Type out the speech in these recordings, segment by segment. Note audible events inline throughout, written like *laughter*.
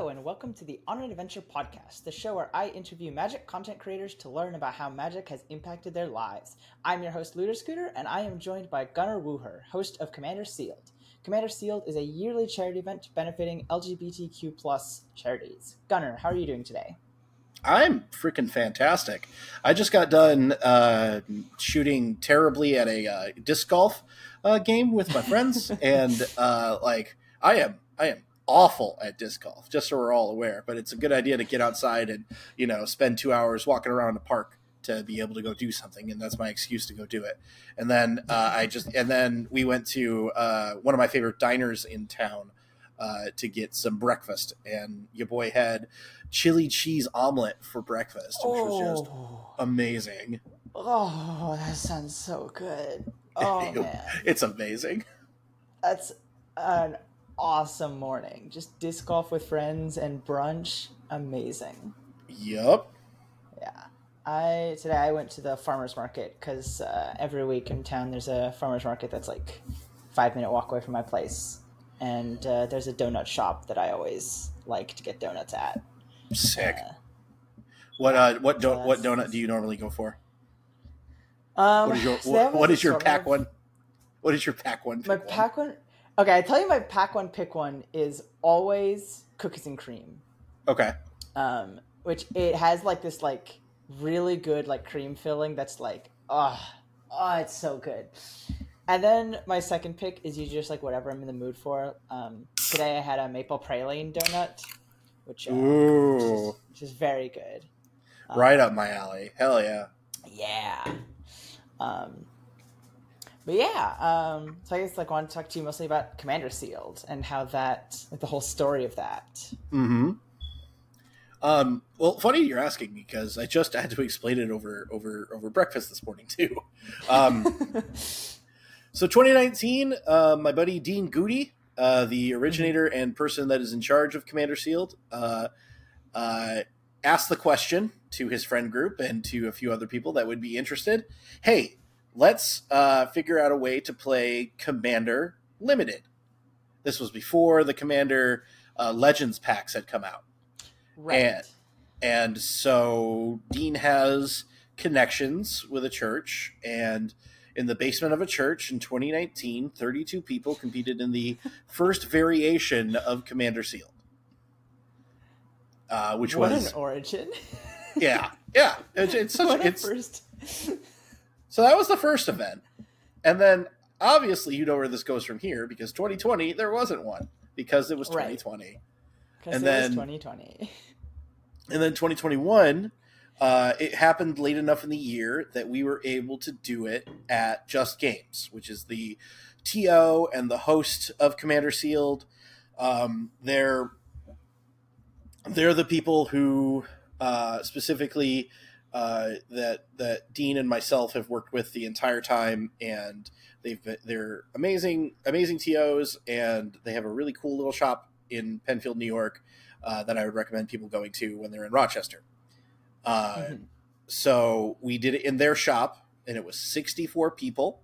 Hello, and welcome to the On an Adventure podcast, the show where I interview magic content creators to learn about how magic has impacted their lives. I'm your host, Looter Scooter, and I am joined by Gunnar Wuher, host of Commander Sealed. Commander Sealed is a yearly charity event benefiting LGBTQ plus charities. Gunnar, how are you doing today? I'm freaking fantastic. I just got done uh, shooting terribly at a uh, disc golf uh, game with my friends, *laughs* and uh, like I am, I am awful at disc golf. Just so we're all aware, but it's a good idea to get outside and you know spend two hours walking around the park to be able to go do something, and that's my excuse to go do it. And then uh, I just, and then we went to uh, one of my favorite diners in town. to get some breakfast, and your boy had chili cheese omelet for breakfast, which oh. was just oh. amazing. Oh, that sounds so good. *laughs* Oh man, it's amazing. That's an awesome morning. Just disc golf with friends and brunch, amazing. Yep. Yeah. I today I went to the farmers market because uh, every week in town there's a farmers market that's like five minute walk away from my place, and uh, there's a donut shop that I always like to get donuts at. Sick. Uh, what uh what what donut do you normally go for? Um, what is your what, what is your pack one? What is your pack one? My pack one. Okay, I tell you, my pack one pick one is always cookies and cream. Okay. Um, which it has like this like really good like cream filling that's like oh oh it's so good. And then my second pick is usually just like whatever I'm in the mood for. Um, today I had a maple praline donut which, uh, which, is, which, is, very good. Um, right up my alley. Hell yeah. Yeah. Um, but yeah, um, so I guess like I want to talk to you mostly about Commander Sealed and how that, like the whole story of that. Hmm. Um, well, funny you're asking me, because I just had to explain it over over over breakfast this morning too. Um, *laughs* so 2019, uh, my buddy Dean Goody uh, the originator mm-hmm. and person that is in charge of Commander Sealed, uh, uh, asked the question to his friend group and to a few other people that would be interested. Hey, let's uh, figure out a way to play Commander Limited. This was before the Commander uh, Legends packs had come out, right? And, and so Dean has connections with a church and in the basement of a church in 2019, 32 people competed in the *laughs* first variation of Commander Sealed. Uh, which what was an origin. yeah, yeah. It's, it's *laughs* such it's, first. So that was the first event, and then obviously you know where this goes from here because 2020 there wasn't one because it was 2020, right. *laughs* and then 2020, and then 2021 uh, it happened late enough in the year that we were able to do it at Just Games, which is the TO and the host of Commander Sealed. Um, they're they're the people who uh, specifically uh, that that Dean and myself have worked with the entire time, and they've been, they're amazing amazing TOs, and they have a really cool little shop in Penfield, New York, uh, that I would recommend people going to when they're in Rochester. Uh, mm-hmm. So we did it in their shop, and it was 64 people.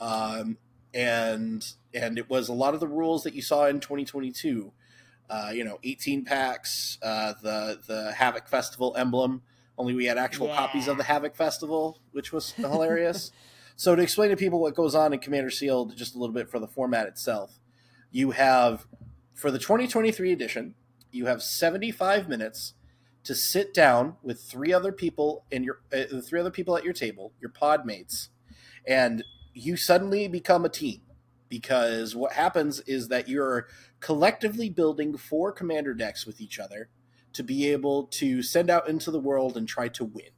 Um, and and it was a lot of the rules that you saw in 2022. Uh, you know, 18 packs, uh, the the Havoc Festival emblem. Only we had actual yeah. copies of the Havoc Festival, which was *laughs* hilarious. so to explain to people what goes on in Commander Sealed, just a little bit for the format itself, you have for the 2023 edition, you have 75 minutes to sit down with three other people in your uh, three other people at your table, your pod mates, and you suddenly become a team because what happens is that you're collectively building four commander decks with each other to be able to send out into the world and try to win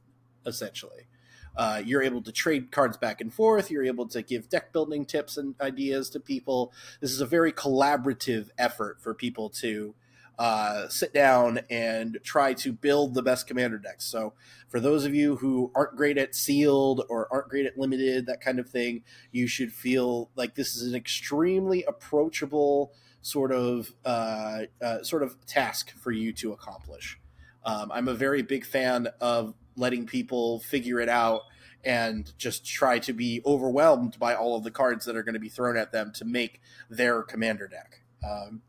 essentially. Uh, you're able to trade cards back and forth. You're able to give deck building tips and ideas to people. This is a very collaborative effort for people to uh, sit down and try to build the best commander decks. So, for those of you who aren't great at sealed or aren't great at limited, that kind of thing, you should feel like this is an extremely approachable sort of uh, uh, sort of task for you to accomplish. Um, I'm a very big fan of letting people figure it out and just try to be overwhelmed by all of the cards that are going to be thrown at them to make their commander deck. Um,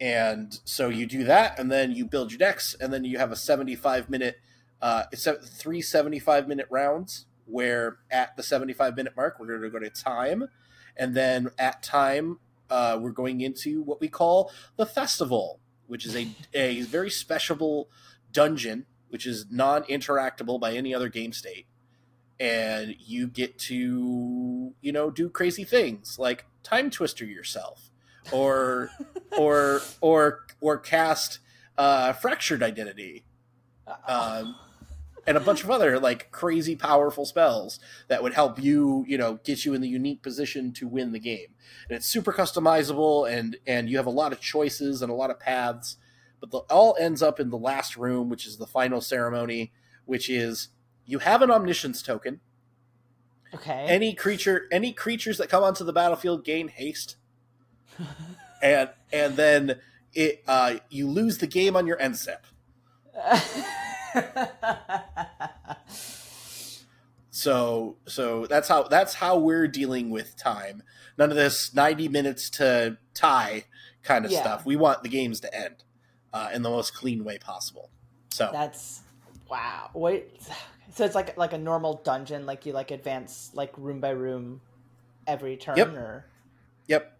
and so you do that, and then you build your decks, and then you have a 75 minute, uh, it's three 75 minute rounds where at the 75 minute mark, we're going to go to time. And then at time, uh, we're going into what we call the festival, which is a, a very special dungeon, which is non interactable by any other game state. And you get to, you know, do crazy things like time twister yourself or *laughs* or or or cast uh, fractured identity um, and a bunch of other like crazy powerful spells that would help you you know get you in the unique position to win the game. And it's super customizable and and you have a lot of choices and a lot of paths but the all ends up in the last room which is the final ceremony which is you have an omniscience token. Okay. any creature any creatures that come onto the battlefield gain haste. *laughs* And and then it uh, you lose the game on your end step *laughs* so so that's how that's how we're dealing with time none of this 90 minutes to tie kind of Yeah. stuff we want the games to end uh, in the most clean way possible so That's wow. Wait, so it's like like a normal dungeon, like you like advance like room by room every turn, Yep. or Yep.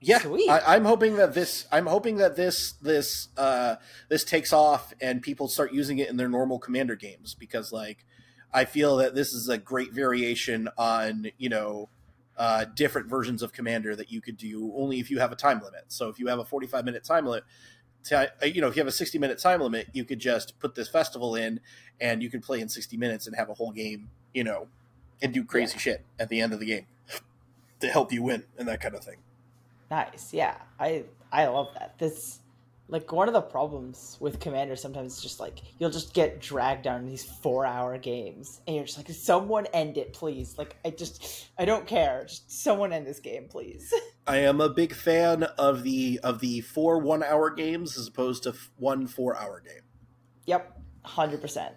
Yeah, Sweet. I, I'm hoping that this. I'm hoping that this this uh, this takes off and people start using it in their normal commander games because, like, I feel that this is a great variation on you know uh, different versions of commander that you could do only if you have a time limit. So if you have a 45 minute time limit, ti- uh, you know if you have a 60 minute time limit, you could just put this festival in and you could play in 60 minutes and have a whole game, you know, and do crazy Yeah. shit at the end of the game to help you win and that kind of thing. Nice. Yeah, I I love that. This like one of the problems with Commander sometimes is just like you'll just get dragged down in these four hour games, and you're just like, someone end it, please. Like I just I don't care. Just someone end this game, please. *laughs* I am a big fan of the of the four one hour games as opposed to one four hour game. yep, hundred percent.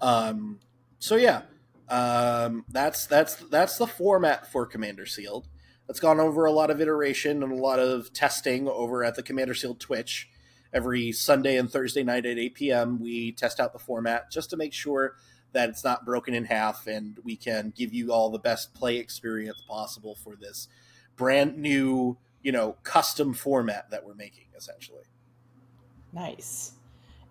Um, so yeah, um, that's that's that's the format for Commander Sealed. That's gone over a lot of iteration and a lot of testing over at the Commander Sealed Twitch. Every Sunday and Thursday night at 8 p.m., we test out the format just to make sure that it's not broken in half and we can give you all the best play experience possible for this brand new, you know, custom format that we're making essentially. Nice.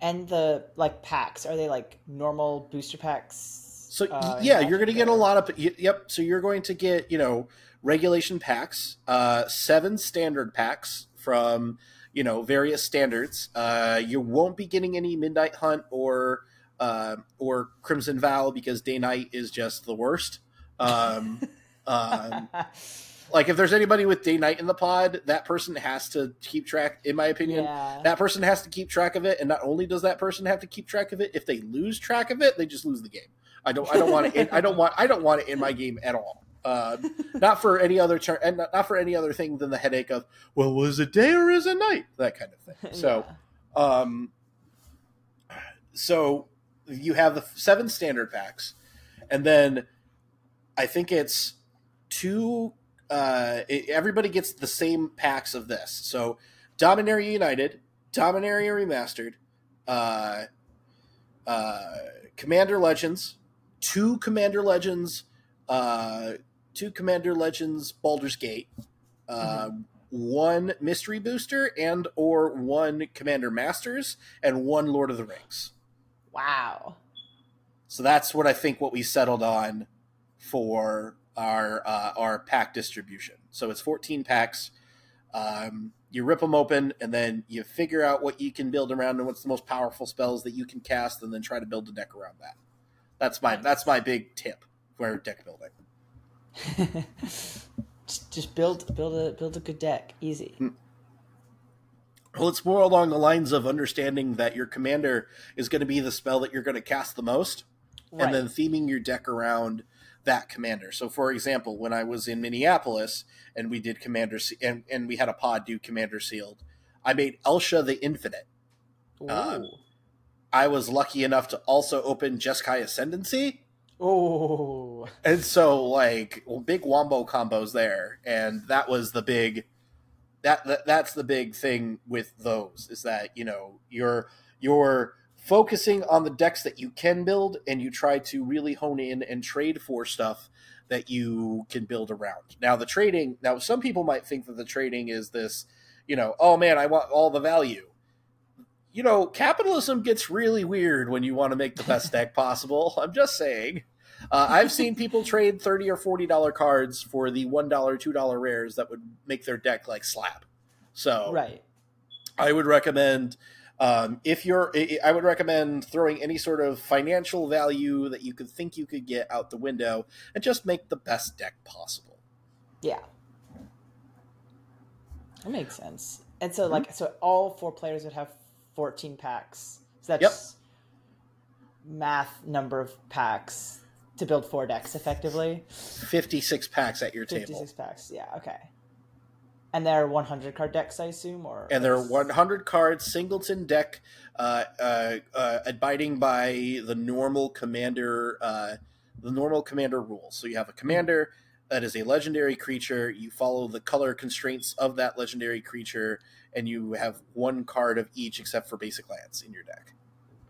And the like packs are they like normal booster packs? So uh, yeah, you're going to get a lot of yep. So you're going to get you know regulation packs, uh, seven standard packs from you know various standards. Uh, you won't be getting any Midnight Hunt or uh, or Crimson Vow because Day Night is just the worst. Um, *laughs* um, like if there's anybody with Day Night in the pod, that person has to keep track. In my opinion, yeah. that person has to keep track of it and not only does that person have to keep track of it if they lose track of it they just lose the game i don't i don't want it in, i don't want i don't want it in my *laughs* game at all. Uh, not for any other turn and not, not for any other thing than the headache of well was it day or is it night? That kind of thing. So *laughs* Yeah. um so you have the seven standard packs and then i think it's two uh it, everybody gets the same packs of this. So dominaria united dominaria remastered uh uh commander legends two commander legends uh two commander legends baldur's gate uh, one mystery booster and or one commander masters and one lord of the rings. Wow. so that's what i think what we settled on for our uh, our pack distribution. So it's 14 packs. Um, you rip them open and then you figure out what you can build around and what's the most powerful spells that you can cast and then try to build a deck around that that's my that's my big tip for deck building *laughs* just, just build build a build a good deck. Easy. Hmm. Well, it's more along the lines of understanding that your commander is going to be the spell that you're going to cast the most, Right. and then theming your deck around that commander. So, for example, when I was in Minneapolis and we did Commander and, and we had a pod do Commander Sealed, I made Elsha the Infinite. Ooh. I was lucky enough to also open Jeskai Ascendancy, Oh, and so like well, big wombo combos there, and that was the big that, that that's the big thing with those is that you know you're you're focusing on the decks that you can build and you try to really hone in and trade for stuff that you can build around. Now the trading, now some people might think that the trading is this, you know, oh man, I want all the value. You know, capitalism gets really weird when you want to make the best deck *laughs* possible. I'm just saying. Uh, I've seen people *laughs* trade thirty or forty dollar cards for the one dollar, two dollar rares that would make their deck like slap. So, right. I would recommend um, if you're, I would recommend throwing any sort of financial value that you could think you could get out the window and just make the best deck possible. Yeah, that makes sense. And so, mm-hmm. like, so all four players would have fourteen packs. So that's yep. math number of packs to build four decks effectively. Fifty-six packs at your 56 table. Fifty-six packs. Yeah. Okay. And they're 100 card decks, I assume, or and they're 100 card singleton deck, uh, uh, uh, abiding by the normal commander, uh, the normal commander rules. So you have a commander that is a legendary creature. You follow the color constraints of that legendary creature, and you have one card of each, except for basic lands, in your deck.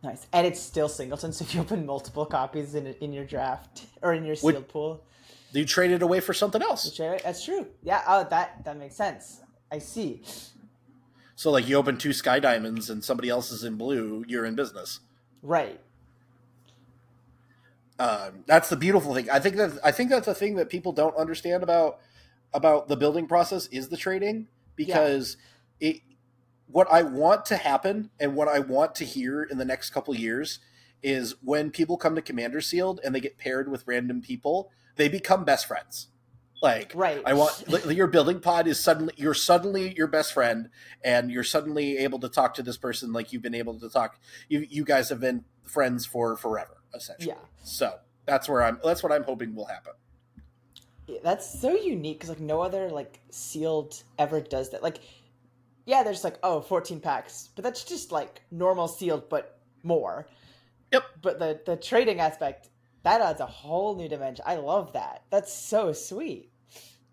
Nice, and it's still singleton. So if you open multiple copies in in your draft or in your sealed Would, pool, you trade it away for something else. That's true. Yeah, oh, that that makes sense. I see. So, like, you open two sky diamonds and somebody else is in blue, you're in business. Right. Um, that's the beautiful thing. I think that I think that's the thing that people don't understand about about the building process is the trading because yeah. it what I want to happen and what I want to hear in the next couple years is when people come to Commander Sealed and they get paired with random people, they become best friends. Like, right. I want your building pod is suddenly you're suddenly your best friend, and you're suddenly able to talk to this person like you've been able to talk. You you guys have been friends for forever, essentially. Yeah. So that's where I'm. That's what I'm hoping will happen. Yeah, that's so unique because like no other like sealed ever does that. Like, yeah, there's like oh 14 packs, but that's just like normal sealed, but more. Yep. But the the trading aspect that adds a whole new dimension. I love that. That's so sweet.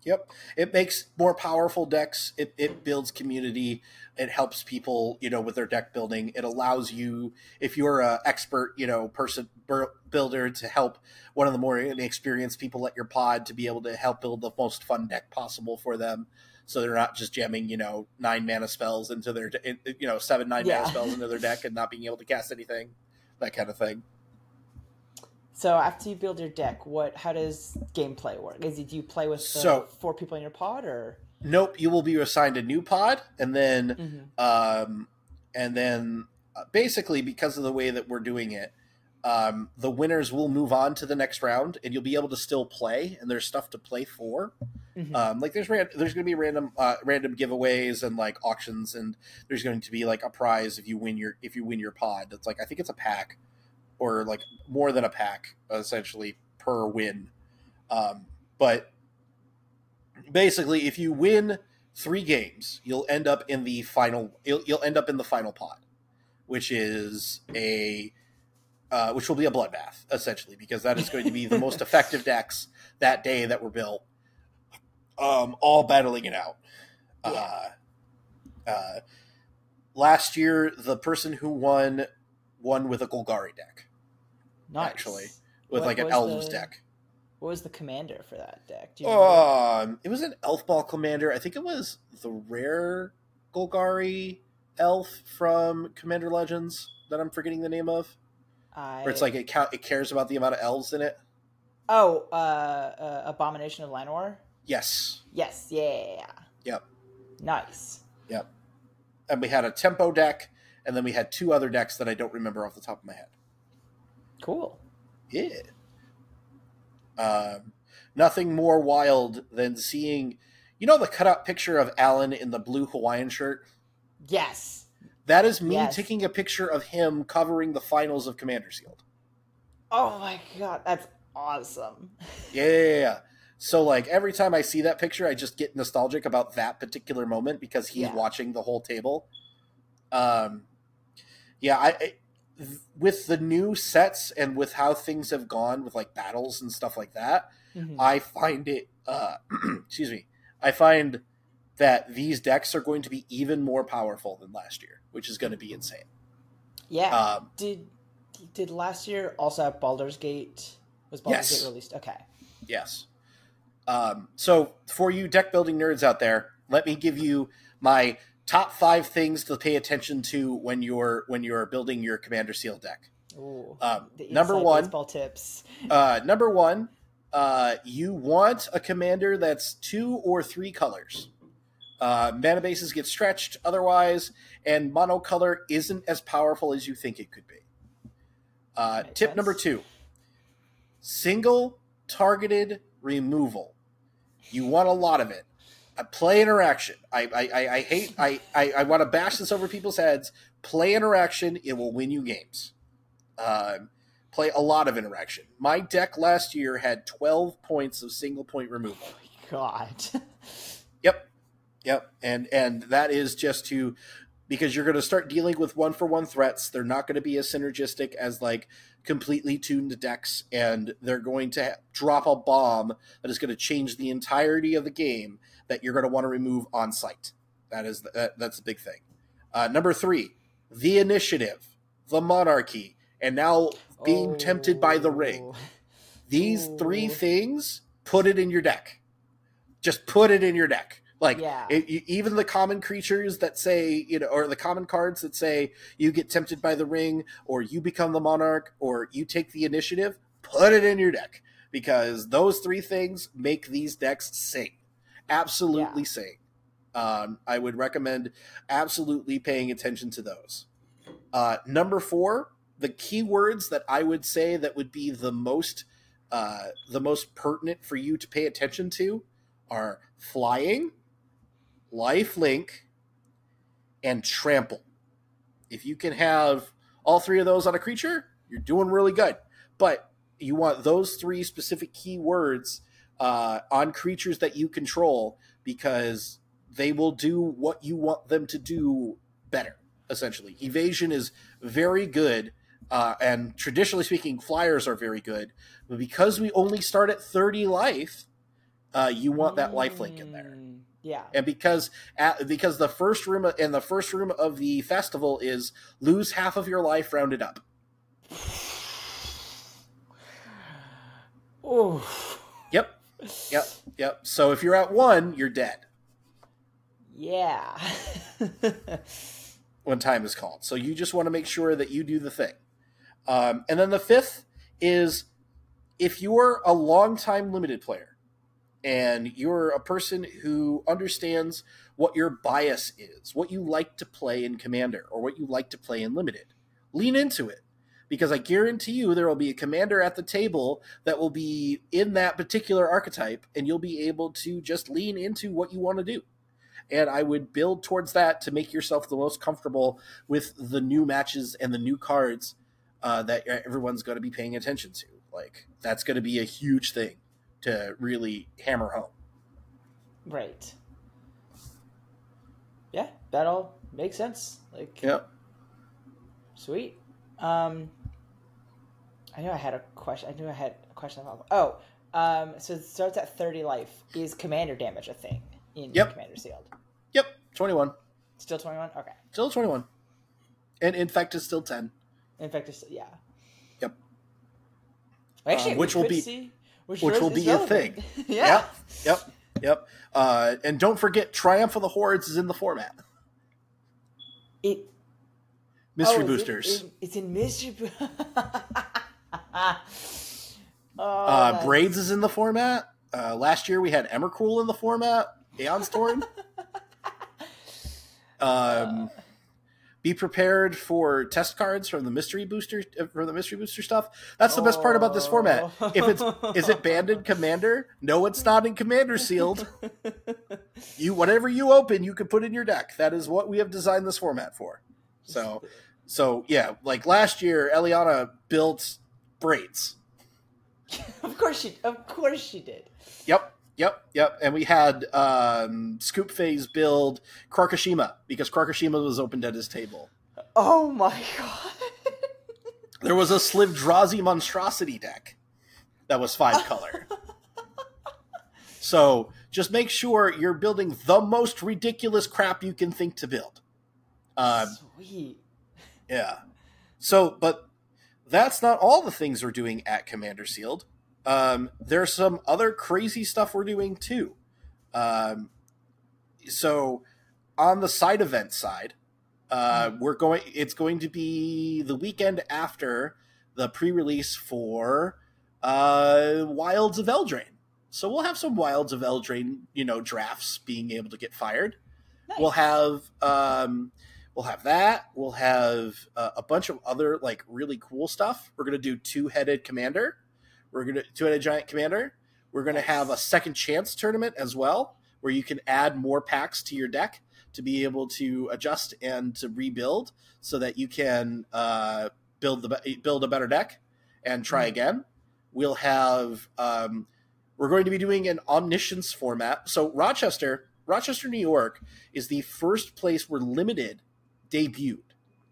Yep. It makes more powerful decks. It, it builds community. It helps people, you know, with their deck building. It allows you, if you're an expert, you know, person builder, to help one of the more inexperienced people at your pod to be able to help build the most fun deck possible for them. So they're not just jamming, you know, nine mana spells into their, you know, seven nine yeah. mana spells into their deck and not being able to cast anything, that kind of thing. So after you build your deck, what how does gameplay work? Is it do you play with so, four people in your pod or? Nope, you will be assigned a new pod, and then, mm-hmm. um, and then uh, basically because of the way that we're doing it, um, the winners will move on to the next round, and you'll be able to still play, and there's stuff to play for. Mm-hmm. Um, like there's ran- there's going to be random uh, random giveaways and like auctions, and there's going to be like a prize if you win your if you win your pod. It's like I think it's a pack or like more than a pack essentially per win. Um, but basically, if you win three games, you'll end up in the final. You'll, you'll end up in the final pot, which is a uh, which will be a bloodbath essentially, because that is going to be the most *laughs* effective decks that day that were built, um, all battling it out. Yeah. Uh, uh, last year, the person who won won with a Golgari deck. Nice. Actually, with what like an elves the, deck. What was the commander for that deck? um, it was an elf ball commander. I think it was the rare Golgari elf from Commander Legends that I'm forgetting the name of. I... Where it's like it, it cares about the amount of elves in it. Oh, uh, uh, Abomination of Llanowar. Yes. Yes. Yeah. Yep. Nice. Yep. And we had a tempo deck, and then we had two other decks that I don't remember off the top of my head. Cool. Yeah. Um, nothing more wild than seeing, you know, the cutout picture of Alan in the blue Hawaiian shirt. Yes. That is me yes. taking a picture of him covering the finals of Commander Sealed. Oh my god, that's awesome. yeah, yeah, yeah. So like every time I see that picture, I just get nostalgic about that particular moment because he's yeah. watching the whole table. Um, yeah, I with the new sets and with how things have gone with like battles and stuff like that, mm-hmm. I find it. Uh, *clears throat* excuse me. I find that these decks are going to be even more powerful than last year, which is going to be insane. Yeah. Um, did did last year also have Baldur's Gate? Was Baldur's Yes. Gate released? Okay. Yes. Um, so for you deck building nerds out there, let me give you my top five things to pay attention to when you're when you're building your Commander Seal deck. Ooh. Um, number one, baseball tips. uh, number one, uh, you want a commander that's two or three colors. Uh, mana bases get stretched otherwise, and monocolor isn't as powerful as you think it could be. Uh, tip sense. number two single targeted removal. You want a lot of it. Play interaction. I, I, I, I hate, I, I, I want to bash this over people's heads. Play interaction, it will win you games. Um, play a lot of interaction. My deck last year had 12 points of single point removal. God. *laughs* Yep. Yep. And and that is just to because you're going to start dealing with one for one threats. They're not going to be as synergistic as like completely tuned decks and they're going to drop a bomb that is going to change the entirety of the game that you're going to want to remove on site. That is that, that's a big thing. Uh, number 3, the initiative, the monarchy, and now being tempted by the ring. Oh. These three things, put it in your deck. Just put it in your deck. Like Yeah. it, you- even the common creatures that say, you know, or the common cards that say you get tempted by the ring, or you become the monarch, or you take the initiative, put it in your deck because those three things make these decks sing, absolutely Yeah. sing. Um, I would recommend absolutely paying attention to those. Uh, number four, the keywords that I would say that would be the most uh, the most pertinent for you to pay attention to are flying, life link, and trample. If you can have all three of those on a creature, you're doing really good. But you want those three specific keywords uh, on creatures that you control because they will do what you want them to do better. Essentially, evasion is very good, uh, and traditionally speaking, flyers are very good. But because we only start at thirty life, uh, you want that life link in there Mm, Yeah. and because at, because the first room in the first room of the festival is lose half of your life rounded up. *sighs* Oh. Yep, yep. So if you're at one, you're dead Yeah. when time is called. So you just want to make sure that you do the thing. Um, and then the fifth is if you're a long time limited player and you're a person who understands what your bias is, what you like to play in Commander or what you like to play in Limited, lean into it. Because I guarantee you there will be a commander at the table that will be in that particular archetype, and you'll be able to just lean into what you want to do. And I would build towards that to make yourself the most comfortable with the new matches and the new cards uh, that everyone's going to be paying attention to. Like, that's going to be a huge thing to really hammer home. right. Yeah, that all makes sense. Like, Yep. sweet. Um, I knew I had a question. I knew I had a question about. Oh, um, so it starts at thirty life. Is commander damage a thing in Yep. Commander Sealed? Yep. 21. Still twenty one. Okay. Still 21. And infect is still 10. In fact, it's, yeah. Yep. Actually, Um, which will be- see, which is- will is be a thing. *laughs* yeah. Yep. Yep. Yep. Uh, and don't forget, Triumph of the Hordes is in the format. It Mystery oh, is it boosters. it's in mystery. Bo- *laughs* oh, uh, Braids is in the format. Uh, last year we had Emrakul in the format. Aeon's Torn. *laughs* um, be prepared for test cards from the mystery booster uh, from the mystery booster stuff. That's the best part about this format. If it's is it banned in Commander? No, it's not in Commander sealed. *laughs* You whatever you open, you can put in your deck. That is what we have designed this format for. So, so yeah, like last year, Eliana built braids. *laughs* of course she, of course she did. Yep, yep, yep. And we had um, Scoop Phase build Krakashima because Krakashima was opened at his table. Oh my god. *laughs* There was a Slivdrazi monstrosity deck that was five color. *laughs* So just make sure you're building the most ridiculous crap you can think to build. Um, Sweet. Yeah. So, but that's not all the things we're doing at Commander Sealed. Um, there's some other crazy stuff we're doing too. Um, so, on the side event side, uh, we're going. It's going to be the weekend after the pre-release for uh, Wilds of Eldraine. So we'll have some Wilds of Eldraine, you know, drafts being able to get fired. Nice. We'll have um, we'll have that. We'll have uh, a bunch of other like really cool stuff. We're gonna do two headed commander. We're gonna two headed giant commander. We're gonna have a second chance tournament as well, where you can add more packs to your deck to be able to adjust and to rebuild, so that you can uh, build the build a better deck and try Mhm. again. We'll have um, we're going to be doing an omniscience format. So Rochester, Rochester, New York, is the first place where limited debuted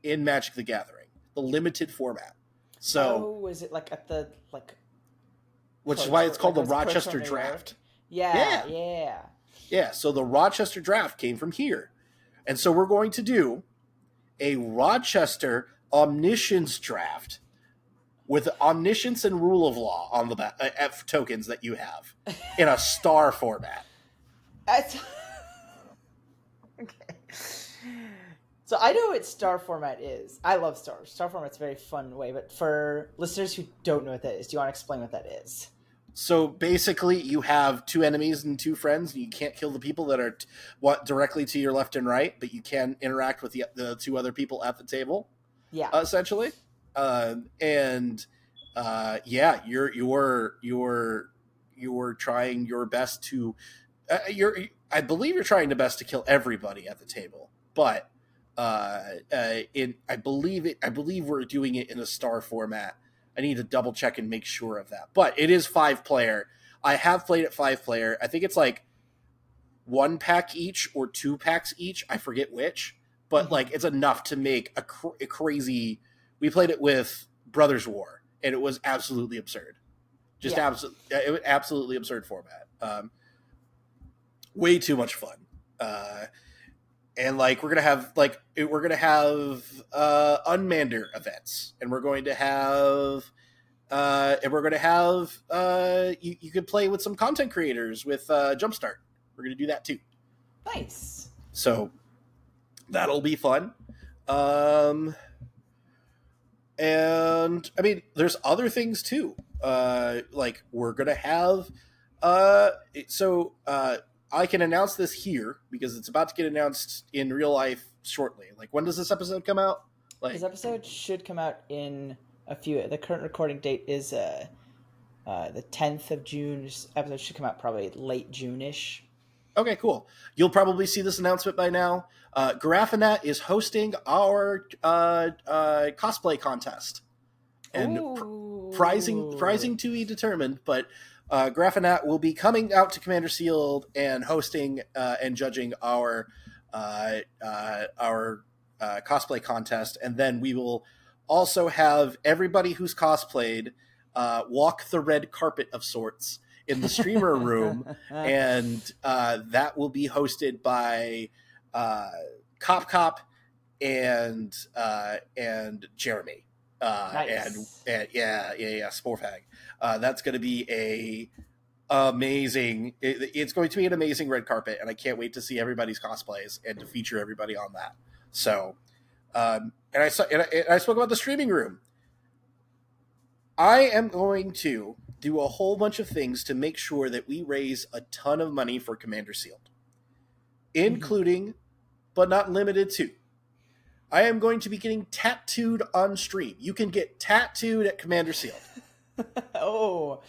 in Magic the Gathering, the limited format. So, oh, is it like at the like? which is why it's called like the it's Pro Tour Rochester Draft. Yeah, yeah. Yeah, Yeah, so the Rochester Draft came from here. And so we're going to do a Rochester Omniscience Draft with Omniscience and Rule of Law on the back, uh, uh, tokens that you have in a star format. *laughs* That's... okay. So I know what star format is. I love stars. Star format's a very fun way, but for listeners who don't know what that is, do you want to explain what that is? So basically, you have two enemies and two friends, and you can't kill the people that are t- what directly to your left and right, but you can interact with the, the two other people at the table, Yeah. essentially. Uh, and uh, yeah, you're you're you're you're trying your best to. Uh, you're I believe you're trying the best to kill everybody at the table, but uh, uh, in I believe it. I believe we're doing it in a star format. I need to double check and make sure of that. But it is five player. I have played it five player. I think it's like one pack each or two packs each. I forget which, but Mhm. like it's enough to make a, cr- a crazy. We played it with Brothers War, and it was absolutely absurd. Just Yeah. absolutely, it was absolutely absurd format. Um, way too much fun. Uh, and like we're gonna have like we're gonna have uh unmander events. And we're going to have uh and we're gonna have uh you, you could play with some content creators with uh jumpstart. We're gonna do that too. Nice. so that'll be fun. Um and i mean there's other things too. Uh like we're gonna have uh so uh i can announce this here because it's about to get announced in real life shortly like when does this episode come out like This episode should come out in a few. The current recording date is uh, uh, the 10th of June. This episode should come out probably late June ish. Okay, cool. You'll probably see this announcement by now. Uh, Graphinet is hosting our uh, uh, cosplay contest, and pr- prizing prizing to be determined. But uh, will be coming out to Commander Sealed and hosting uh, and judging our uh, uh, our uh, cosplay contest, and then we will also have everybody who's cosplayed uh, walk the red carpet of sorts in the streamer *laughs* room and uh, that will be hosted by uh, Cop Cop and uh, and Jeremy. Uh, Nice. and, and yeah, yeah, yeah, Sporfag. Uh, that's going to be a amazing. It, it's going to be an amazing red carpet, and I can't wait to see everybody's cosplays and to feature everybody on that. So, um, and I saw, and I, and I spoke about the streaming room. I am going to do a whole bunch of things to make sure that we raise a ton of money for Commander Sealed, including, but not limited to. I am going to be getting tattooed on stream. You can get tattooed at Commander Sealed. *laughs* oh,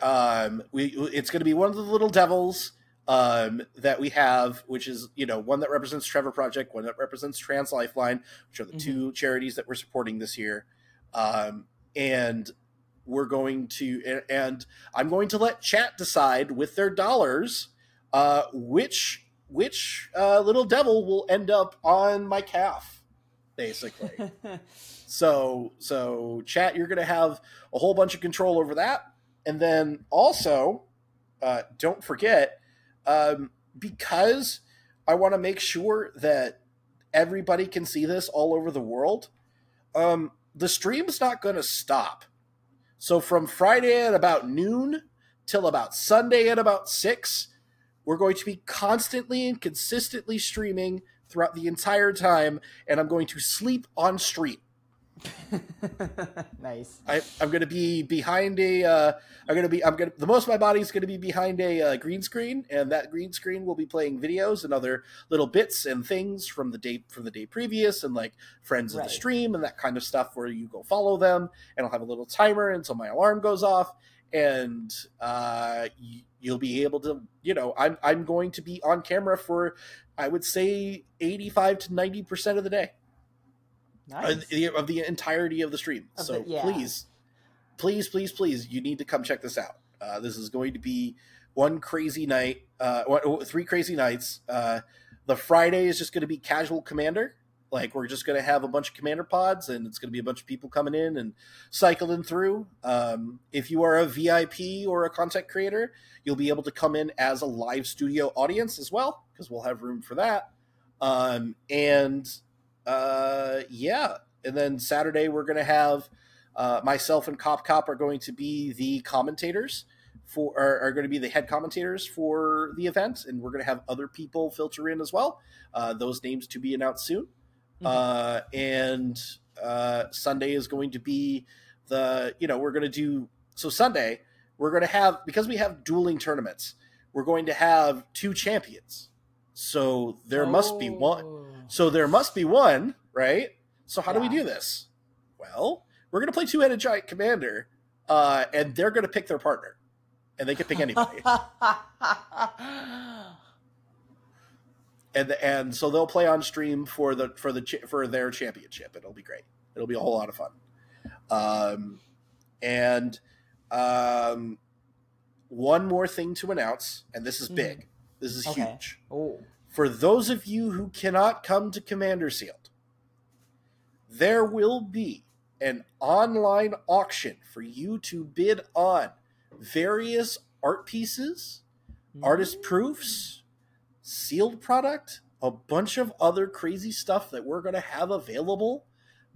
Um, we it's going to be one of the little devils um, that we have, which is you know one that represents Trevor Project, one that represents Trans Lifeline, which are the Mhm. two charities that we're supporting this year. Um, and we're going to and- and I'm going to let chat decide with their dollars uh, which which uh, little devil will end up on my calf, basically. *laughs* So so chat, you're gonna have a whole bunch of control over that, and then also, uh, don't forget, um, because I want to make sure that everybody can see this all over the world. Um, the stream's not going to stop. So from Friday at about noon till about Sunday at about six, we're going to be constantly and consistently streaming throughout the entire time, and I'm going to sleep on stream. *laughs* nice. I, I'm going to be behind a. Uh, I'm going to be. I'm going to. The most of my body is going to be behind a uh, green screen, and that green screen will be playing videos and other little bits and things from the day from the day previous, and like friends of the stream and that kind of stuff, where you go follow them, and I'll have a little timer until my alarm goes off, and uh, you'll be able to. You know, I'm I'm going to be on camera for, I would say, 85 to 90 percent of the day Nice. of the, of the entirety of the stream. Of so the- yeah. please, please, please, please, you need to come check this out. Uh, this is going to be one crazy night, uh, three crazy nights. Uh, the Friday is just going to be casual commander. Like we're just going to have a bunch of commander pods, and it's going to be a bunch of people coming in and cycling through. Um, if you are a VIP or a content creator, you'll be able to come in as a live studio audience as well, because we'll have room for that. Um, and uh, yeah, and then Saturday we're going to have uh, myself and Cop Cop are going to be the commentators for are, are going to be the head commentators for the event, and we're going to have other people filter in as well. Uh, those names to be announced soon. Mhm. Uh, and uh, Sunday is going to be the you know we're going to do so Sunday we're going to have because we have dueling tournaments we're going to have two champions so there must be one so there must be one, right? So how do we do this? Well, we're going to play two-headed giant commander, uh, and they're going to pick their partner, and they can pick anybody, *laughs* and and so they'll play on stream for the for the for their championship. It'll be great. It'll be a whole lot of fun. Um, and um, one more thing to announce, and this is Mhm. big. This is Okay. huge. oh. For those of you who cannot come to Commander Sealed, there will be an online auction for you to bid on various art pieces, artist proofs, sealed product, a bunch of other crazy stuff that we're going to have available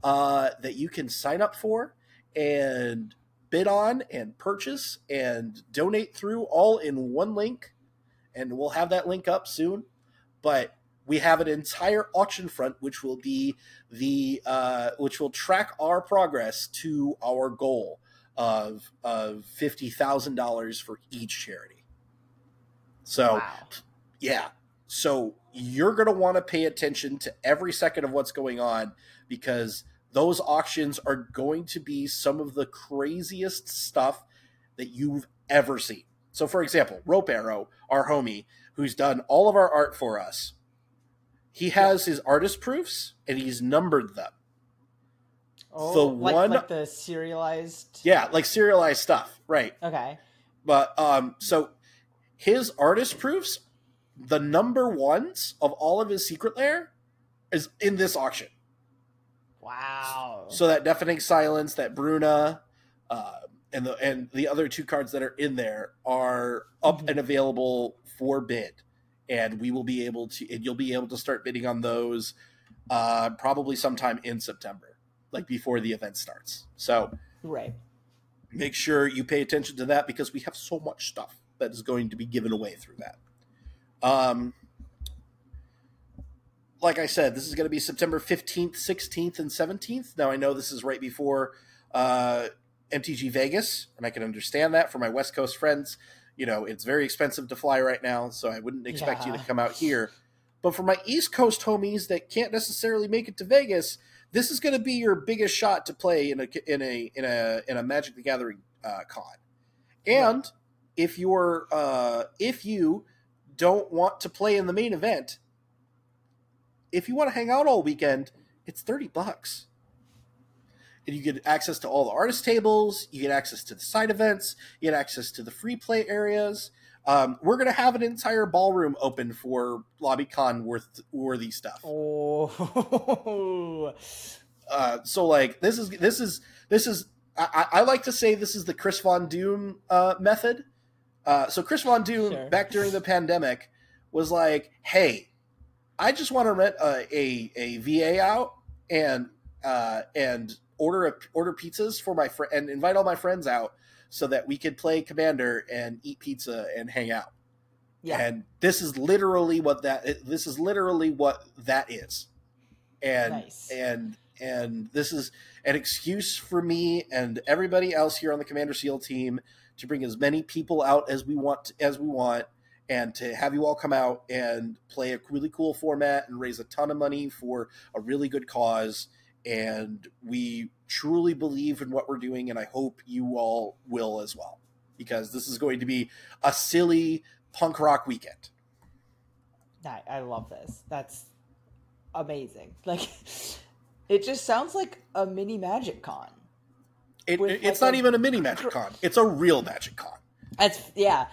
uh, that you can sign up for and bid on and purchase and donate through all in one link. And we'll have that link up soon. But we have an entire auction front which will be the uh, which will track our progress to our goal of of fifty thousand dollars for each charity. So wow. yeah. So you're going to want to pay attention to every second of what's going on because those auctions are going to be some of the craziest stuff that you've ever seen. So, for example, Rope Arrow, our homie, who's done all of our art for us, he has his artist proofs and he's numbered them. Oh, the like, one- like the serialized. Yeah, like serialized stuff, right? Okay. But um, so his artist proofs, the number ones of all of his secret lair, is in this auction. Wow. So that deafening silence, that Bruna, uh, and the and the other two cards that are in there are up Mhm. and available for bid, and we will be able to, and you'll be able to start bidding on those uh, probably sometime in September, like before the event starts. So right. make sure you pay attention to that because we have so much stuff that is going to be given away through that. Um, like I said, this is going to be September 15th, 16th, and 17th. Now, I know this is right before uh, MTG Vegas, and I can understand that for my West Coast friends. You know, it's very expensive to fly right now, so I wouldn't expect you to come out here. But for my East Coast homies that can't necessarily make it to Vegas, this is going to be your biggest shot to play in a in a in a in a Magic the Gathering uh, con. And if you're uh, if you don't want to play in the main event, if you want to hang out all weekend, it's thirty bucks. And you get access to all the artist tables. You get access to the side events. You get access to the free play areas. Um, we're gonna have an entire ballroom open for LobbyCon worth worthy stuff. Oh. *laughs* Uh, so like this is this is this is I, I I like to say this is the Chris Von Doom uh, method Uh, so Chris Von Doom, Sure. back during the pandemic, was like, "Hey, I just want to rent a, a, a VA out and uh, and order a, order pizzas for my friend and invite all my friends out so that we could play Commander and eat pizza and hang out." Yeah. And this is literally what that this is literally what that is. And Nice. and and this is an excuse for me and everybody else here on the Commander Seal team to bring as many people out as we want as we want and to have you all come out and play a really cool format and raise a ton of money for a really good cause and we truly believe in what we're doing and I hope you all will as well because this is going to be a silly punk rock weekend. I, I love this. That's amazing. Like, *laughs* it just sounds like a mini Magic Con. It, With it's like not a- even a mini Magic Con. It's a real Magic Con. That's yeah,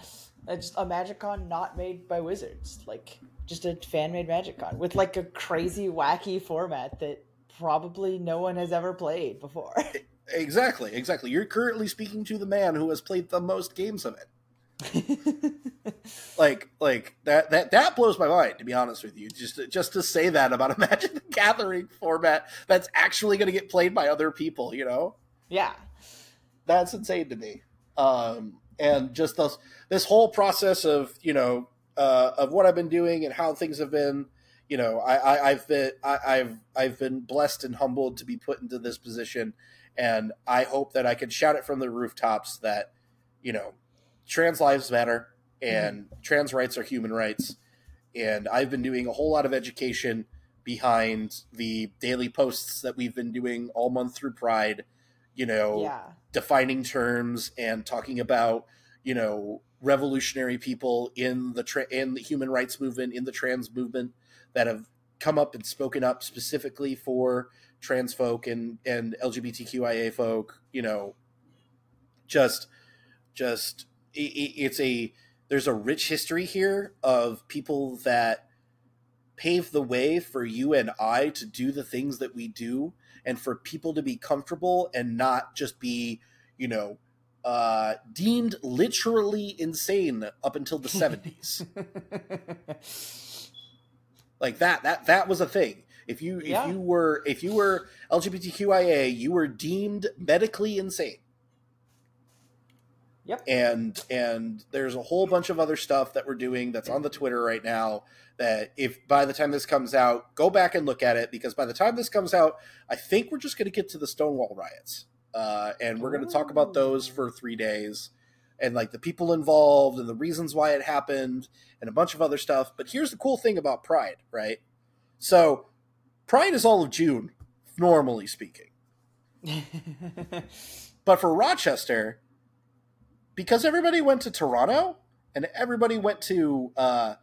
it's a Magic Con not made by Wizards. Like, just a fan made Magic Con with like a crazy, wacky format that probably no one has ever played before. Exactly, exactly. You're currently speaking to the man who has played the most games of it. *laughs* Like, like that that that blows my mind. To be honest with you, just to, just to say that about a *laughs* Magic the Gathering format that's actually going to get played by other people, you know, yeah, that's insane to me. Um, and just this this whole process of you know uh, of what I've been doing and how things have been. You know, I, I, I've been I, I've I've been blessed and humbled to be put into this position, and I hope that I can shout it from the rooftops that you know trans lives matter and trans rights are human rights. And I've been doing a whole lot of education behind the daily posts that we've been doing all month through Pride. You know, yeah, defining terms and talking about you know revolutionary people in the tra- in the human rights movement in the trans movement that have come up and spoken up specifically for trans folk and and LGBTQIA folk you know. Just just i i- it's a there's a rich history here of people that pave the way for you and I to do the things that we do and for people to be comfortable and not just be, you know, uh, deemed literally insane up until the 70s. *laughs* like that that that was a thing. If you if Yeah. you were if you were LGBTQIA, you were deemed medically insane. Yep. And and there's a whole bunch of other stuff that we're doing that's on the Twitter right now that if by the time this comes out, go back and look at it because by the time this comes out, I think we're just going to get to the Stonewall riots. Uh, and we're going to talk about those for 3 days and like the people involved and the reasons why it happened and a bunch of other stuff. But here's the cool thing about Pride, right? So, Pride is all of June, normally speaking. *laughs* But for Rochester, because everybody went to Toronto and everybody went to uh,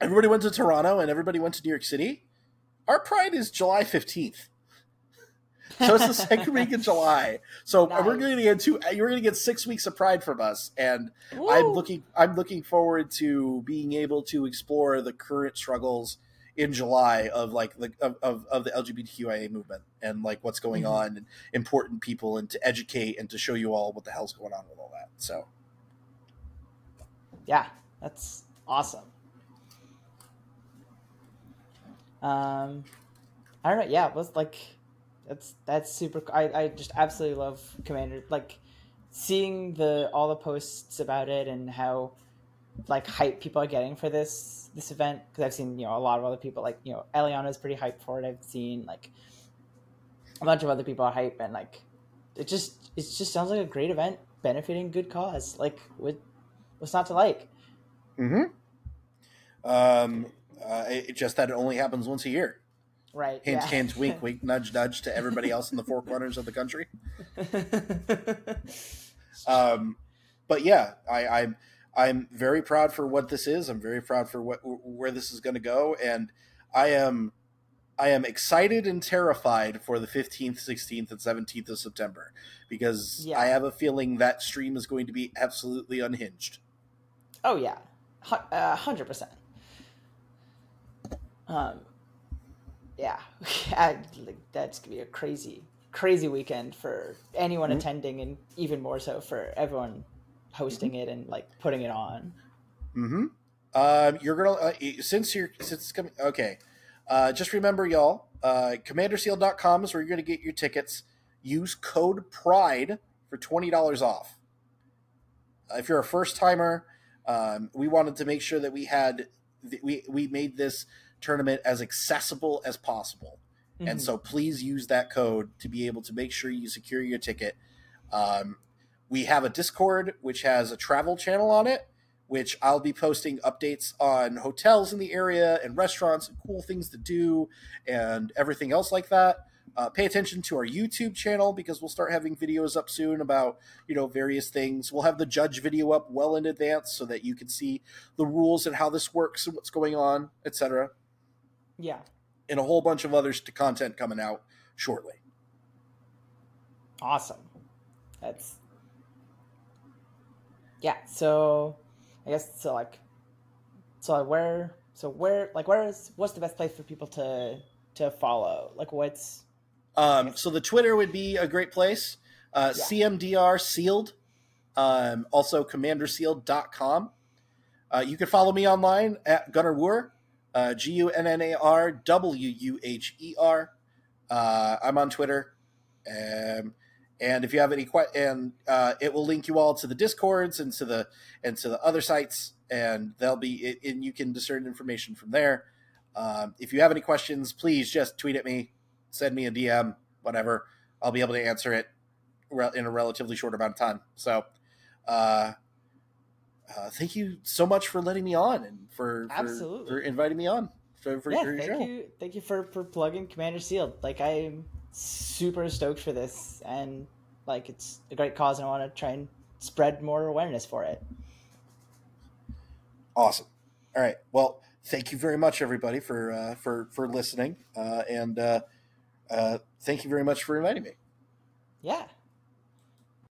everybody went to Toronto and everybody went to New York City, our Pride is July fifteenth. So it's the *laughs* second week of July. So we're going to get two. You're going to get six weeks of Pride from us, and I'm looking. I'm looking forward to being able to explore the current struggles in July of like the of, of, of the LGBTQIA movement and like what's going Mhm. on and important people and to educate and to show you all what the hell's going on with all that. So Yeah, that's awesome. Um, I don't know. Yeah, it was like that's that's super. I I just absolutely love Commander. Like seeing the all the posts about it and how like hype people are getting for this this event because I've seen you know a lot of other people like you know Eliana's pretty hyped for it. I've seen like a bunch of other people are hype and like it just it just sounds like a great event benefiting good cause. Like what what's not to like? mm-hmm. um, uh, it, just that it only happens once a year. Right. Hint, yeah. hint, wink, wink, *laughs* nudge, nudge to everybody else in the four corners of the country. *laughs* Um, but yeah, I, I'm I'm very proud for what this is. I'm very proud for what where this is going to go, and I am I am excited and terrified for the 15th, 16th, and 17th of September because Yeah. I have a feeling that stream is going to be absolutely unhinged. oh yeah, uh, hundred percent. Um, yeah, *laughs* like, that's gonna be a crazy, crazy weekend for anyone Mhm. attending, and even more so for everyone hosting it and like putting it on. Mm-hmm. Um, you're gonna uh, since you're since it's coming. Okay, uh, just remember, y'all. Uh, CommanderSealed.com is where you're gonna get your tickets. Use code Pride for twenty dollars off. Uh, if you're a first timer, um, we wanted to make sure that we had we we made this tournament as accessible as possible. Mm-hmm. And so please use that code to be able to make sure you secure your ticket. Um, we have a Discord which has a travel channel on it, which I'll be posting updates on hotels in the area and restaurants and cool things to do and everything else like that. Uh, pay attention to our YouTube channel because we'll start having videos up soon about you know various things. We'll have the judge video up well in advance so that you can see the rules and how this works and what's going on, etc. Yeah, and a whole bunch of others to content coming out shortly. Awesome. That's yeah. So I guess so. Like, so where? So where? Like, where is? What's the best place for people to to follow? Like, what's um, so the Twitter would be a great place. Uh, yeah. CMDR sealed. Um, also commandersealed.com. Uh, you can follow me online at Gunnar Wuher, uh, G U N N A R W U H E R. Uh, I'm on Twitter. Um, and if you have any questions, and uh, it will link you all to the discords and to the and to the other sites, and they'll be and you can discern information from there. Um, if you have any questions, please just tweet at me send me a DM, whatever. I'll be able to answer it in a relatively short amount of time. So, uh, uh, thank you so much for letting me on and for for, for inviting me on for, for yeah, thank show. you thank you for for plugging commander sealed like i'm super stoked for this and like it's a great cause and i want to try and spread more awareness for it. Awesome. All right. Well thank you very much everybody for uh, for for listening uh, and uh, uh, thank you very much for inviting me. Yeah,